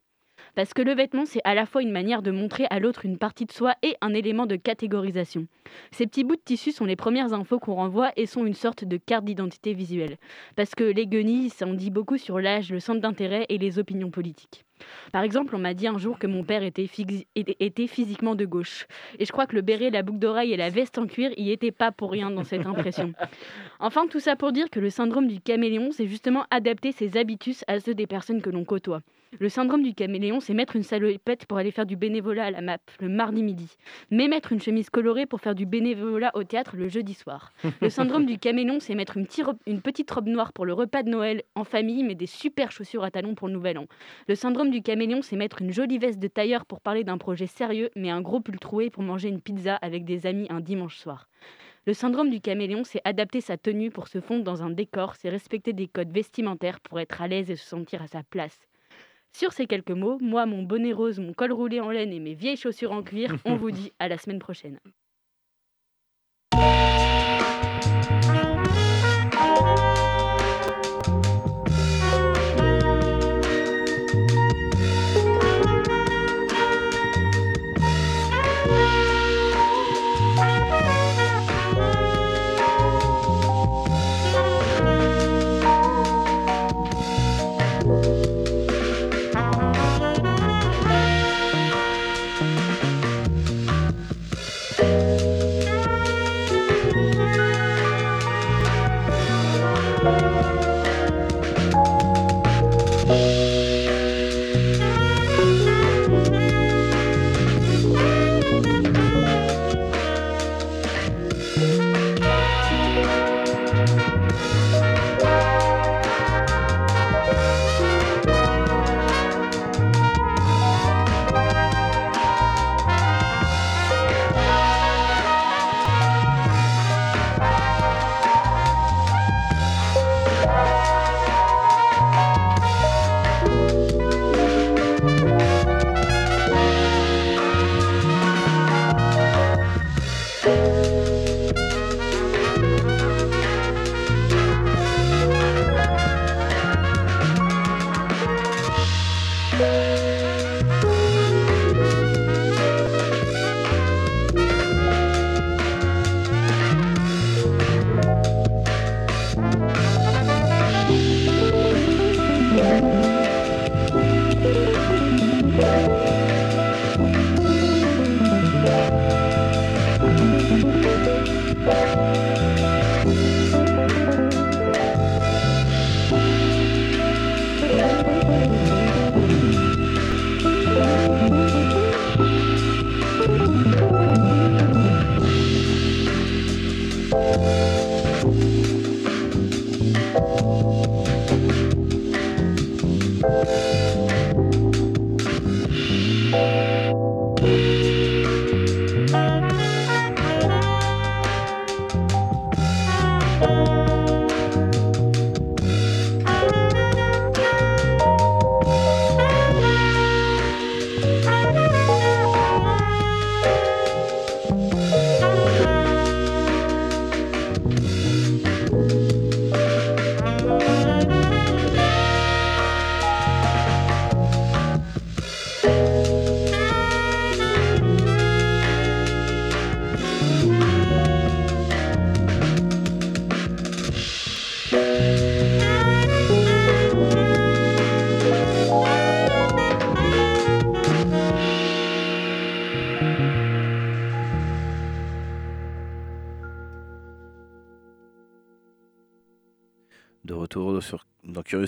Parce que le vêtement, c'est à la fois une manière de montrer à l'autre une partie de soi et un élément de catégorisation. Ces petits bouts de tissu sont les premières infos qu'on renvoie et sont une sorte de carte d'identité visuelle. Parce que les guenilles, ça en dit beaucoup sur l'âge, le centre d'intérêt et les opinions politiques. Par exemple, on m'a dit un jour que mon père était, physiquement de gauche. Et je crois que le béret, la boucle d'oreille et la veste en cuir y étaient pas pour rien dans cette impression. Enfin, tout ça pour dire que le syndrome du caméléon, c'est justement adapter ses habitus à ceux des personnes que l'on côtoie. Le syndrome du caméléon, c'est mettre une salopette pour aller faire du bénévolat à la MAP le mardi midi, mais mettre une chemise colorée pour faire du bénévolat au théâtre le jeudi soir. Le syndrome du caméléon, c'est mettre une, petite robe- une petite robe noire pour le repas de Noël en famille, mais des super chaussures à talons pour le nouvel an. Le syndrome du caméléon, c'est mettre une jolie veste de tailleur pour parler d'un projet sérieux, mais un gros pull troué pour manger une pizza avec des amis un dimanche soir. Le syndrome du caméléon, c'est adapter sa tenue pour se fondre dans un décor, c'est respecter des codes vestimentaires pour être à l'aise et se sentir à sa place. Sur ces quelques mots, moi, mon bonnet rose, mon col roulé en laine et mes vieilles chaussures en cuir, on vous dit à la semaine prochaine.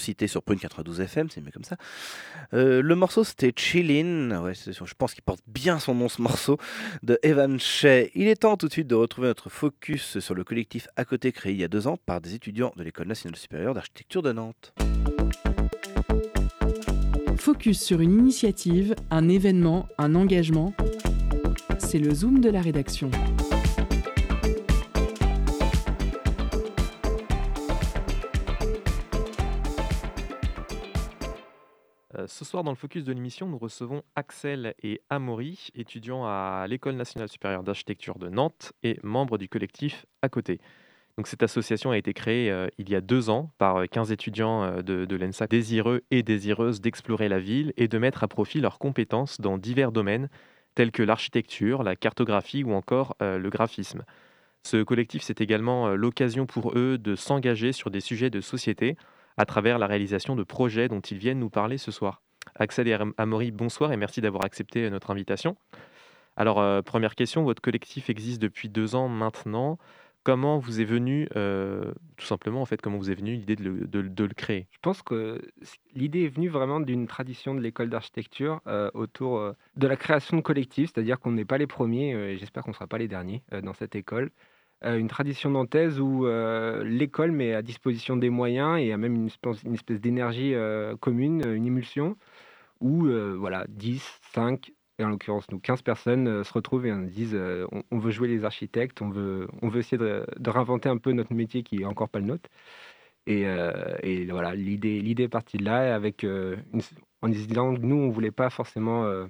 Curiosité sur Prune 92 FM, c'est mieux comme ça. Euh, le morceau c'était Chillin, je pense qu'il porte bien son nom ce morceau, de Evan Shea. Il est temps tout de suite de retrouver notre focus sur le collectif à côté créé il y a deux ans par des étudiants de l'École nationale supérieure d'architecture de Nantes. Focus sur une initiative, un événement, un engagement. C'est le zoom de la rédaction. Ce soir, dans le focus de l'émission, nous recevons Axel et Amaury, étudiants à l'École nationale supérieure d'architecture de Nantes et membres du collectif à côté. Donc, cette association a été créée euh, il y a deux ans par euh, 15 étudiants euh, de, de l'ENSA désireux et désireuses d'explorer la ville et de mettre à profit leurs compétences dans divers domaines tels que l'architecture, la cartographie ou encore euh, le graphisme. Ce collectif, c'est également euh, l'occasion pour eux de s'engager sur des sujets de société à travers la réalisation de projets dont ils viennent nous parler ce soir. Axel et Am- Amaury, bonsoir et merci d'avoir accepté euh, notre invitation. Alors, euh, première question, votre collectif existe depuis deux ans maintenant. Comment vous est venu, euh, tout simplement, en fait, comment vous est venue l'idée de, le- créer? Je pense que l'idée est venue vraiment d'une tradition de l'école d'architecture autour de la création de collectifs, c'est-à-dire qu'on n'est pas les premiers, et j'espère qu'on ne sera pas les derniers dans cette école. Euh, une tradition nantaise où euh, l'école met à disposition des moyens et a même une espèce, d'énergie euh, commune, une émulsion, où voilà, 10, 5, et en l'occurrence nous 15 personnes se retrouvent et on disent on, veut jouer les architectes, on veut, on veut essayer de, de réinventer un peu notre métier qui est encore pas le nôtre. Et, voilà, l'idée, est partie de là, avec, en disant nous, on voulait pas forcément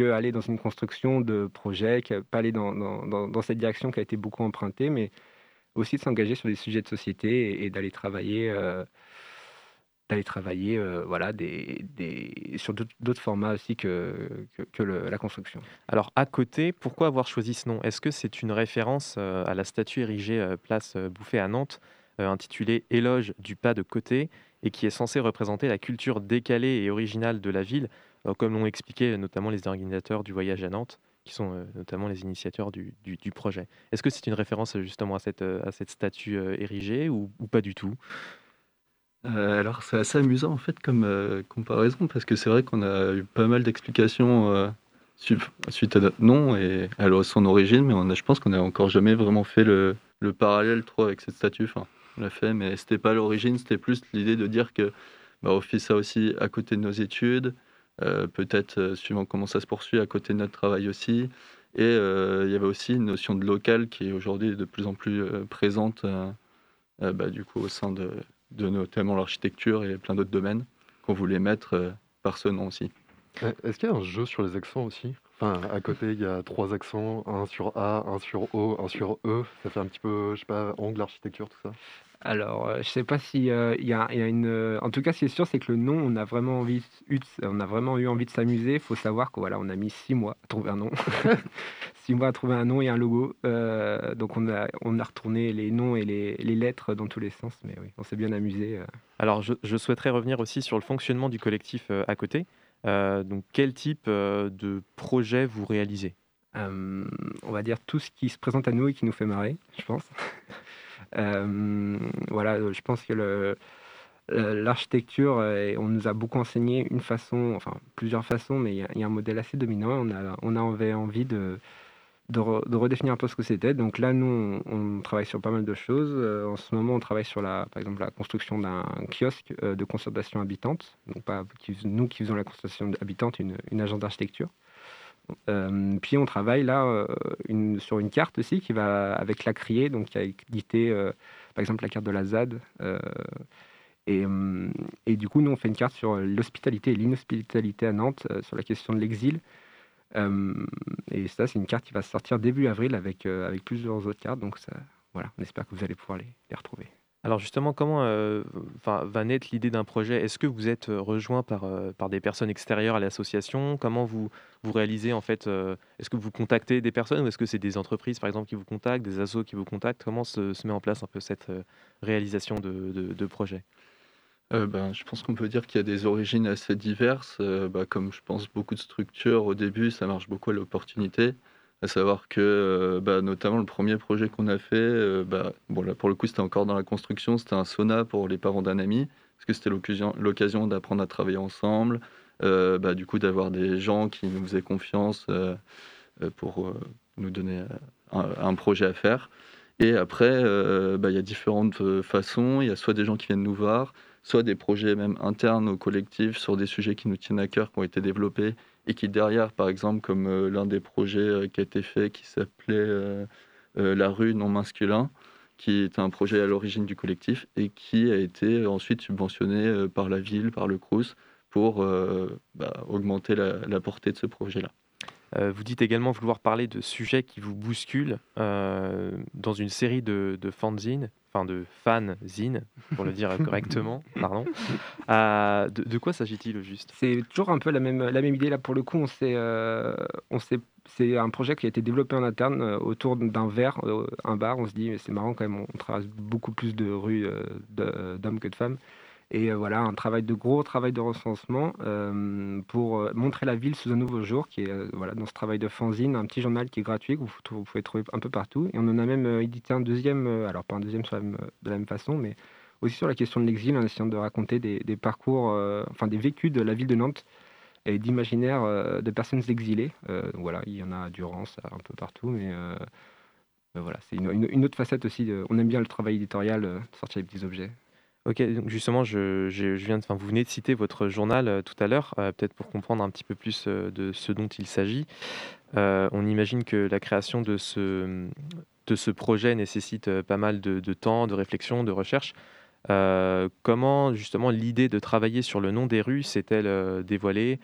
euh, que aller dans une construction de projet, pas aller dans, dans- cette direction qui a été beaucoup empruntée, mais aussi de s'engager sur des sujets de société et, d'aller travailler, euh, travailler euh, voilà, des, des, sur d'autres formats aussi que, que, la construction. Alors, à côté, pourquoi avoir choisi ce nom? Est-ce que c'est une référence euh, à la statue érigée place Bouffée à Nantes, intitulée Éloge du pas de côté, et qui est censée représenter la culture décalée et originale de la ville, comme l'ont expliqué euh, notamment les organisateurs du voyage à Nantes, qui sont euh, notamment les initiateurs du, projet. Est-ce que c'est une référence euh, justement à cette, euh, statue euh, érigée ou, pas du tout? Euh, alors c'est assez amusant en fait comme euh, comparaison parce que c'est vrai qu'on a eu pas mal d'explications euh, su- suite à notre nom et à son origine, mais je pense qu'on n'a encore jamais vraiment fait le, le parallèle trop avec cette statue. Enfin, on l'a fait, mais c'était pas l'origine, c'était plus l'idée de dire que bah, fait ça aussi à côté de nos études, euh, peut-être euh, suivant comment ça se poursuit à côté de notre travail aussi. Et euh, il y avait aussi une notion de local qui est aujourd'hui de plus en plus euh, présente euh, euh, bah, du coup au sein de, de notamment l'architecture et plein d'autres domaines qu'on voulait mettre euh, par ce nom aussi. Euh, Est-ce qu'il y a un jeu sur les accents aussi? Enfin, à côté, il y a trois accents, un sur A, un sur O, un sur E. Ça fait un petit peu, je sais pas, angle, architecture, tout ça. Alors, euh, je sais pas si euh, il y y a une. euh, En tout cas, ce qui est sûr, c'est que le nom, on a vraiment envie, eu de- on a vraiment eu envie de s'amuser. Il faut savoir que voilà, on a mis six mois à trouver un nom, six mois à trouver un nom et un logo. Euh, donc, on a, on a retourné les noms et les, les lettres dans tous les sens. Mais oui, on s'est bien amusé. euh. Alors, je, je souhaiterais revenir aussi sur le fonctionnement du collectif euh, à côté. Euh, donc, quel type euh, de projet vous réalisez? Euh, on va dire tout ce qui se présente à nous et qui nous fait marrer, je pense. Euh, voilà, euh, je pense que le- l'architecture, euh, on nous a beaucoup enseigné une façon, enfin plusieurs façons, mais il y, a- un modèle assez dominant. On a, on avait envie de, de, re- de redéfinir un peu ce que c'était. Donc là, nous, on, travaille sur pas mal de choses. Euh, en ce moment, on travaille sur la, par exemple, la construction d'un kiosque euh, de conservation habitante. Donc pas nous qui faisons la conservation habitante, une agence d'architecture. Euh, puis on travaille là euh, sur une carte aussi qui va avec la criée, donc qui a édité euh, par exemple la carte de la ZAD. et, du coup, nous on fait une carte sur l'hospitalité et l'inhospitalité à Nantes, sur la question de l'exil. Et ça, c'est une carte qui va sortir début avril avec, plusieurs autres cartes. Donc voilà, on espère que vous allez pouvoir les retrouver. Alors justement, comment euh, va naître l'idée d'un projet? Est-ce que vous êtes euh, rejoint par, euh, par des personnes extérieures à l'association? Comment vous, vous réalisez en fait Est-ce que vous contactez des personnes ou est-ce que c'est des entreprises par exemple qui vous contactent, des assos qui vous contactent? Comment se, met en place un peu cette réalisation de, de, projet? Ben, je pense qu'on peut dire qu'il y a des origines assez diverses. Bah, comme je pense beaucoup de structures, au début, ça marche beaucoup à l'opportunité. À savoir que, euh, bah, notamment, le premier projet qu'on a fait, euh, bah, bon, là, pour le coup, c'était encore dans la construction, c'était un sauna pour les parents d'un ami, parce que c'était l'occasion d'apprendre à travailler ensemble, euh, bah, du coup, d'avoir des gens qui nous faisaient confiance pour nous donner un, un projet à faire. Et après, il y a différentes façons. Il y a soit des gens qui viennent nous voir, soit des projets même internes au collectif sur des sujets qui nous tiennent à cœur, qui ont été développés et qui derrière, par exemple, comme euh, l'un des projets euh, qui a été fait, qui s'appelait euh, La rue non masculin, qui est un projet à l'origine du collectif et qui a été ensuite subventionné par la ville, par le CRUS, pour bah, augmenter la portée de ce projet-là. Euh, vous dites également vouloir parler de sujets qui vous bousculent euh, dans une série de, de fanzines, enfin de fanzines, pour le dire correctement, pardon. Euh, de, de quoi s'agit-il au juste? C'est toujours un peu la même, la même idée. Là, pour le coup, on s'est, on s'est, c'est un projet qui a été développé en interne euh, autour d'un verre, euh, un bar. On se dit, mais c'est marrant quand même, on traverse beaucoup plus de rues euh, d'hommes que de femmes. Et euh, voilà, un travail de gros travail de recensement euh, pour euh, montrer la ville sous un nouveau jour, qui est voilà, dans ce travail de fanzine, un petit journal qui est gratuit, que vous, pouvez trouver un peu partout. Et on en a même édité un deuxième, alors pas un deuxième de la même façon, mais aussi sur la question de l'exil, en essayant de raconter des, parcours, enfin des vécus de la ville de Nantes et d'imaginaires euh, de personnes exilées. Voilà, il y en a à Durance, un peu partout, mais, voilà, c'est une, autre facette aussi. on aime bien le travail éditorial, de sortir des petits objets. Ok, donc justement, je, viens de, enfin, vous venez de citer votre journal euh, tout à l'heure, euh, peut-être pour comprendre un petit peu plus euh, de ce dont il s'agit. On imagine que la création de ce, projet nécessite pas mal de, temps, de réflexion, de recherche. Comment justement l'idée de travailler sur le nom des rues s'est-elle dévoilée?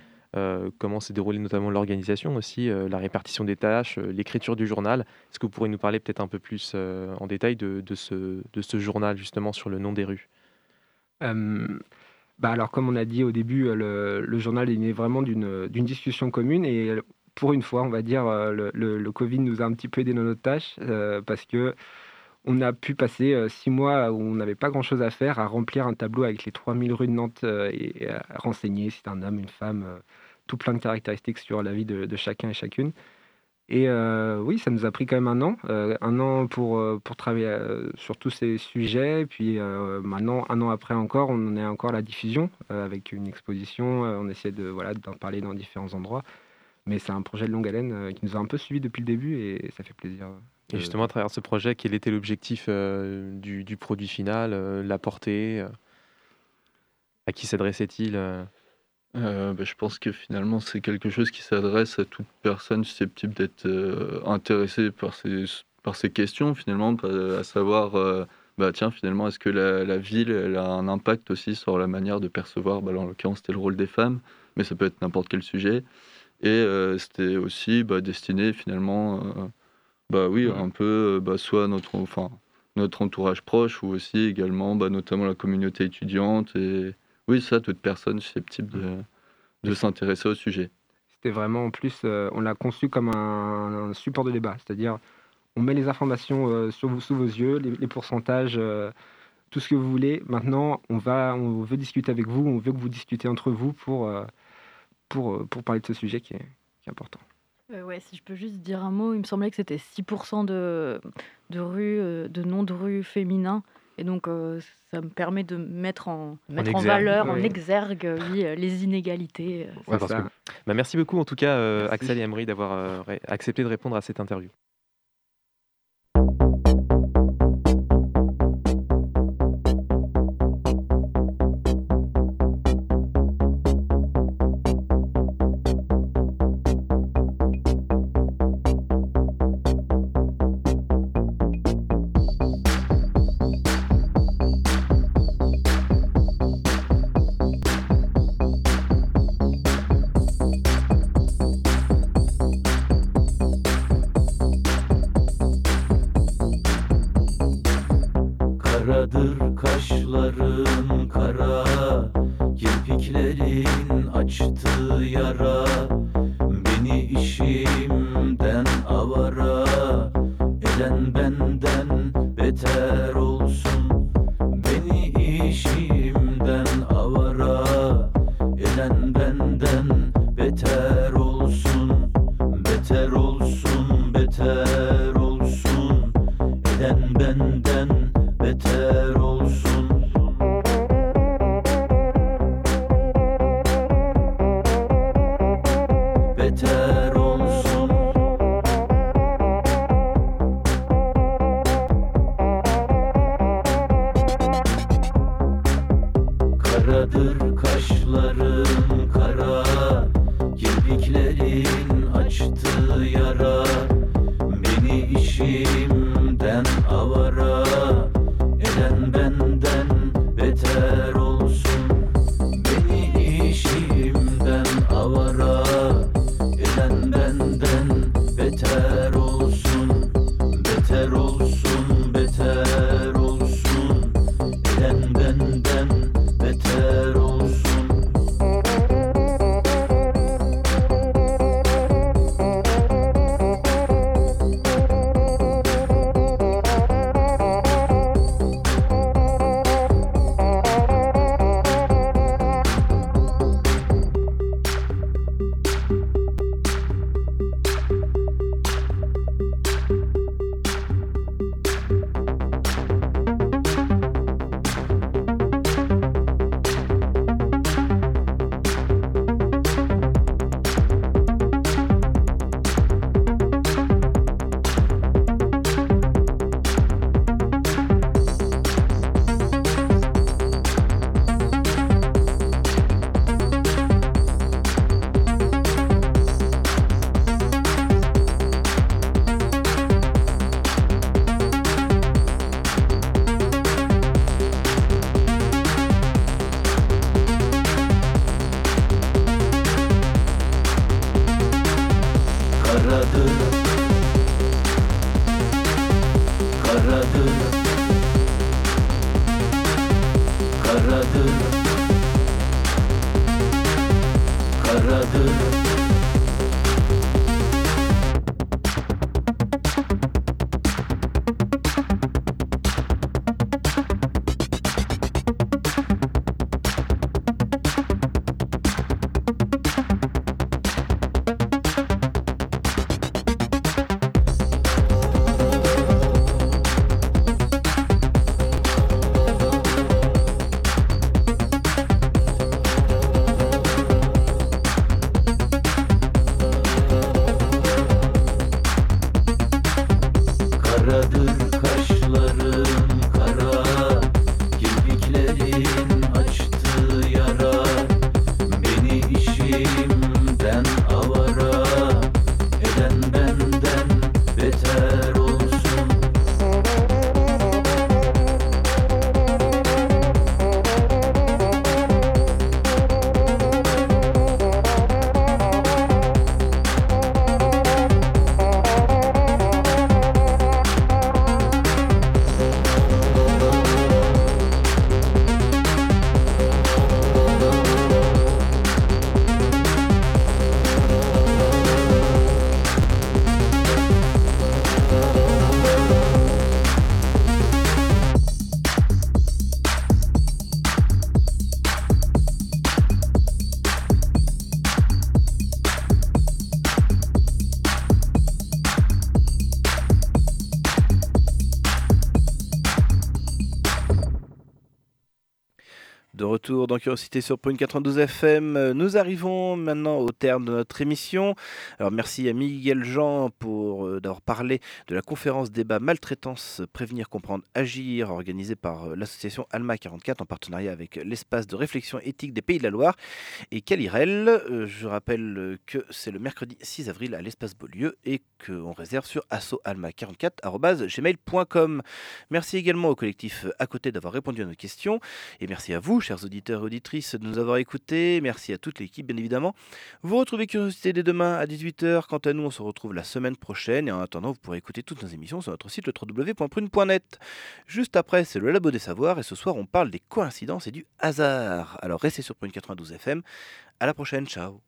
Comment s'est déroulée notamment l'organisation aussi, la répartition des tâches, l'écriture du journal? Est-ce que vous pourriez nous parler peut-être un peu plus en détail de, ce, de ce journal justement sur le nom des rues? Bah alors, comme on a dit au début, le, journal est né vraiment d'une discussion commune et pour une fois, on va dire, euh, le, le- Covid nous a un petit peu aidé dans notre tâche euh, parce que on a pu passer euh, six mois où on n'avait pas grand-chose à faire, à remplir un tableau avec les 3000 rues de Nantes et, à renseigner si c'est un homme, une femme, tout plein de caractéristiques sur la vie de chacun et chacune. Et euh, oui, ça nous a pris quand même un an, euh, un an pour, euh, pour travailler sur tous ces sujets. Puis maintenant, un an après encore, on en est encore à la diffusion avec une exposition. on essaie de voilà d'en parler dans différents endroits. Mais c'est un projet de longue haleine qui nous a un peu suivis depuis le début et ça fait plaisir. Et justement, à travers ce projet, quel était l'objectif du, du produit final, la portée À qui s'adressait-il euh bah, je pense que finalement, c'est quelque chose qui s'adresse à toute personne susceptible d'être euh, intéressée par ces, par ces questions, finalement, à savoir, euh, bah, tiens, finalement, est-ce que la, la ville elle a un impact aussi sur la manière de percevoir, bah, en l'occurrence, c'était le rôle des femmes, mais ça peut être n'importe quel sujet. Et c'était aussi bah, destiné, finalement, bah oui, un peu, soit notre, enfin, notre entourage proche, ou aussi également, notamment la communauté étudiante, et oui, ça, toute personne susceptible de, de s'intéresser au sujet. C'était vraiment en plus, euh, on l'a conçu comme un, un support de débat, c'est-à-dire on met les informations euh, sur vous, sous vos yeux, les, les pourcentages, euh, tout ce que vous voulez. Maintenant, on va, on veut discuter avec vous, on veut que vous discutez entre vous pour, euh, pour, pour parler de ce sujet qui est, qui est important. Euh, ouais, si je peux juste dire un mot, il me semblait que c'était 6% de, de rues, euh, de noms de rues féminins. Et donc, euh, ça me permet de mettre en, mettre en valeur, en exergue, oui, euh, les inégalités. euh, Ouais, c'est parce ça. que- Bah, merci beaucoup en tout cas, euh, Axel et Emery, d'avoir euh, accepté de répondre à cette interview. your dans Curiosité sur Prune 92 FM, euh, nous arrivons maintenant au terme de notre émission. Alors merci à Miguel Jean pour euh, d'avoir parlé de la conférence débat maltraitance prévenir comprendre agir organisée par euh, l'association Alma 44 en partenariat avec l'espace de réflexion éthique des Pays de la Loire et Calirel. Euh, je rappelle euh, que c'est le mercredi 6 avril à l'espace Beaulieu et qu'on réserve sur assoalma44@gmail.com. Merci également au collectif à côté d'avoir répondu à nos questions et merci à vous chers auditeurs et auditrices de nous avoir écoutés. Merci à toute l'équipe bien évidemment. Vous retrouvez Curiosité dès demain à 18h. Quant à nous, on se retrouve la semaine prochaine et en attendant, vous pourrez écouter toutes nos émissions sur notre site le www.prune.net. Juste après, c'est le Labo des Savoirs et ce soir, on parle des coïncidences et du hasard. Alors restez sur Prune 92 FM. À la prochaine, ciao.